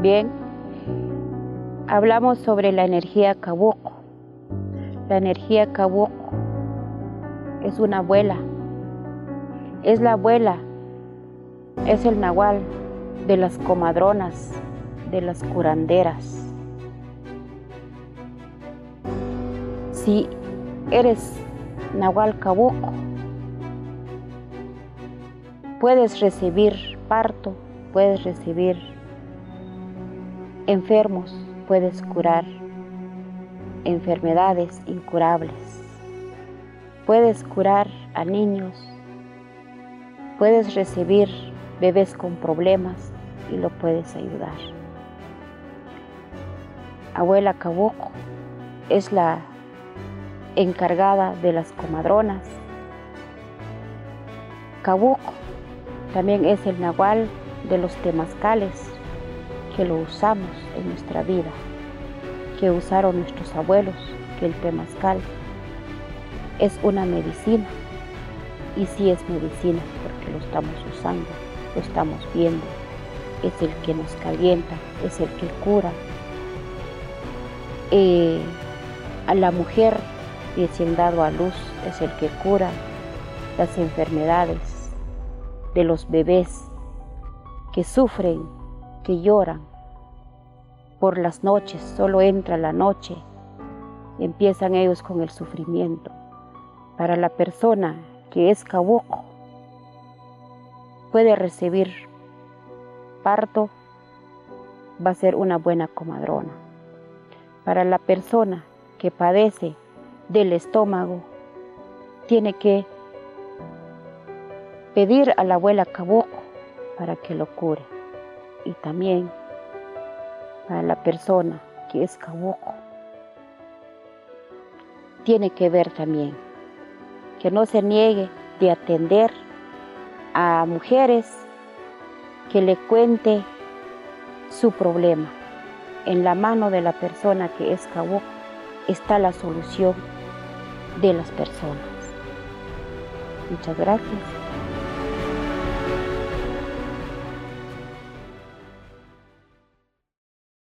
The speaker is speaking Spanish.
Bien, hablamos sobre la energía Kabuco. La energía Kabuco es una abuela, es la abuela, es el nahual de las comadronas, de las curanderas. Si eres nahual Kabuco, puedes recibir parto, puedes recibir enfermos, puedes curar enfermedades incurables, puedes curar a niños, puedes recibir bebés con problemas y lo puedes ayudar. Abuela Cabuco es la encargada de las comadronas. Cabuco también es el nahual de los temazcales que lo usamos en nuestra vida, que usaron nuestros abuelos, que el temazcal es una medicina. Y sí es medicina porque lo estamos usando, lo estamos viendo. Es el que nos calienta, es el que cura. Eh, a la mujer recién dado a luz es el que cura las enfermedades de los bebés que sufren, que lloran por las noches, solo entra la noche, empiezan ellos con el sufrimiento. Para la persona que es cabuco, puede recibir parto, va a ser una buena comadrona. Para la persona que padece del estómago, tiene que pedir a la abuela cabuco para que lo cure. Y también para la persona que es cabuco, tiene que ver también que no se niegue de atender a mujeres que le cuente su problema. En la mano de la persona que es está la solución de las personas. Muchas gracias.